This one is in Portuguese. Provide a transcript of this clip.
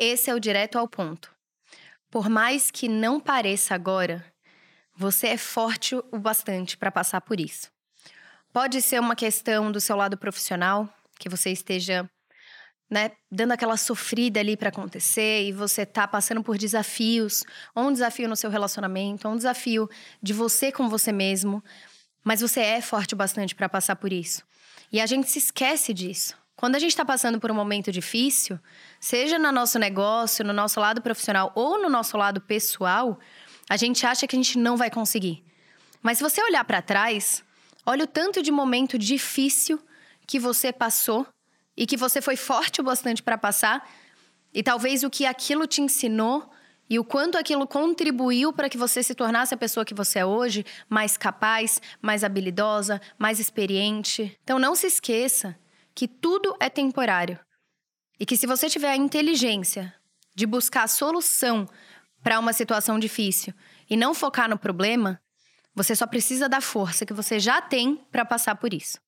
esse é o direto ao ponto. Por mais que não pareça agora, você é forte o bastante para passar por isso. Pode ser uma questão do seu lado profissional, que você esteja né, dando aquela sofrida ali para acontecer e você tá passando por desafios, ou um desafio no seu relacionamento, ou um desafio de você com você mesmo, mas você é forte o bastante para passar por isso. E a gente se esquece disso. Quando a gente está passando por um momento difícil, seja no nosso negócio, no nosso lado profissional ou no nosso lado pessoal, a gente acha que a gente não vai conseguir. Mas se você olhar para trás, olha o tanto de momento difícil que você passou e que você foi forte o bastante para passar, e talvez o que aquilo te ensinou e o quanto aquilo contribuiu para que você se tornasse a pessoa que você é hoje, mais capaz, mais habilidosa, mais experiente. Então não se esqueça que tudo é temporário. E que se você tiver a inteligência de buscar a solução para uma situação difícil e não focar no problema, você só precisa da força que você já tem para passar por isso.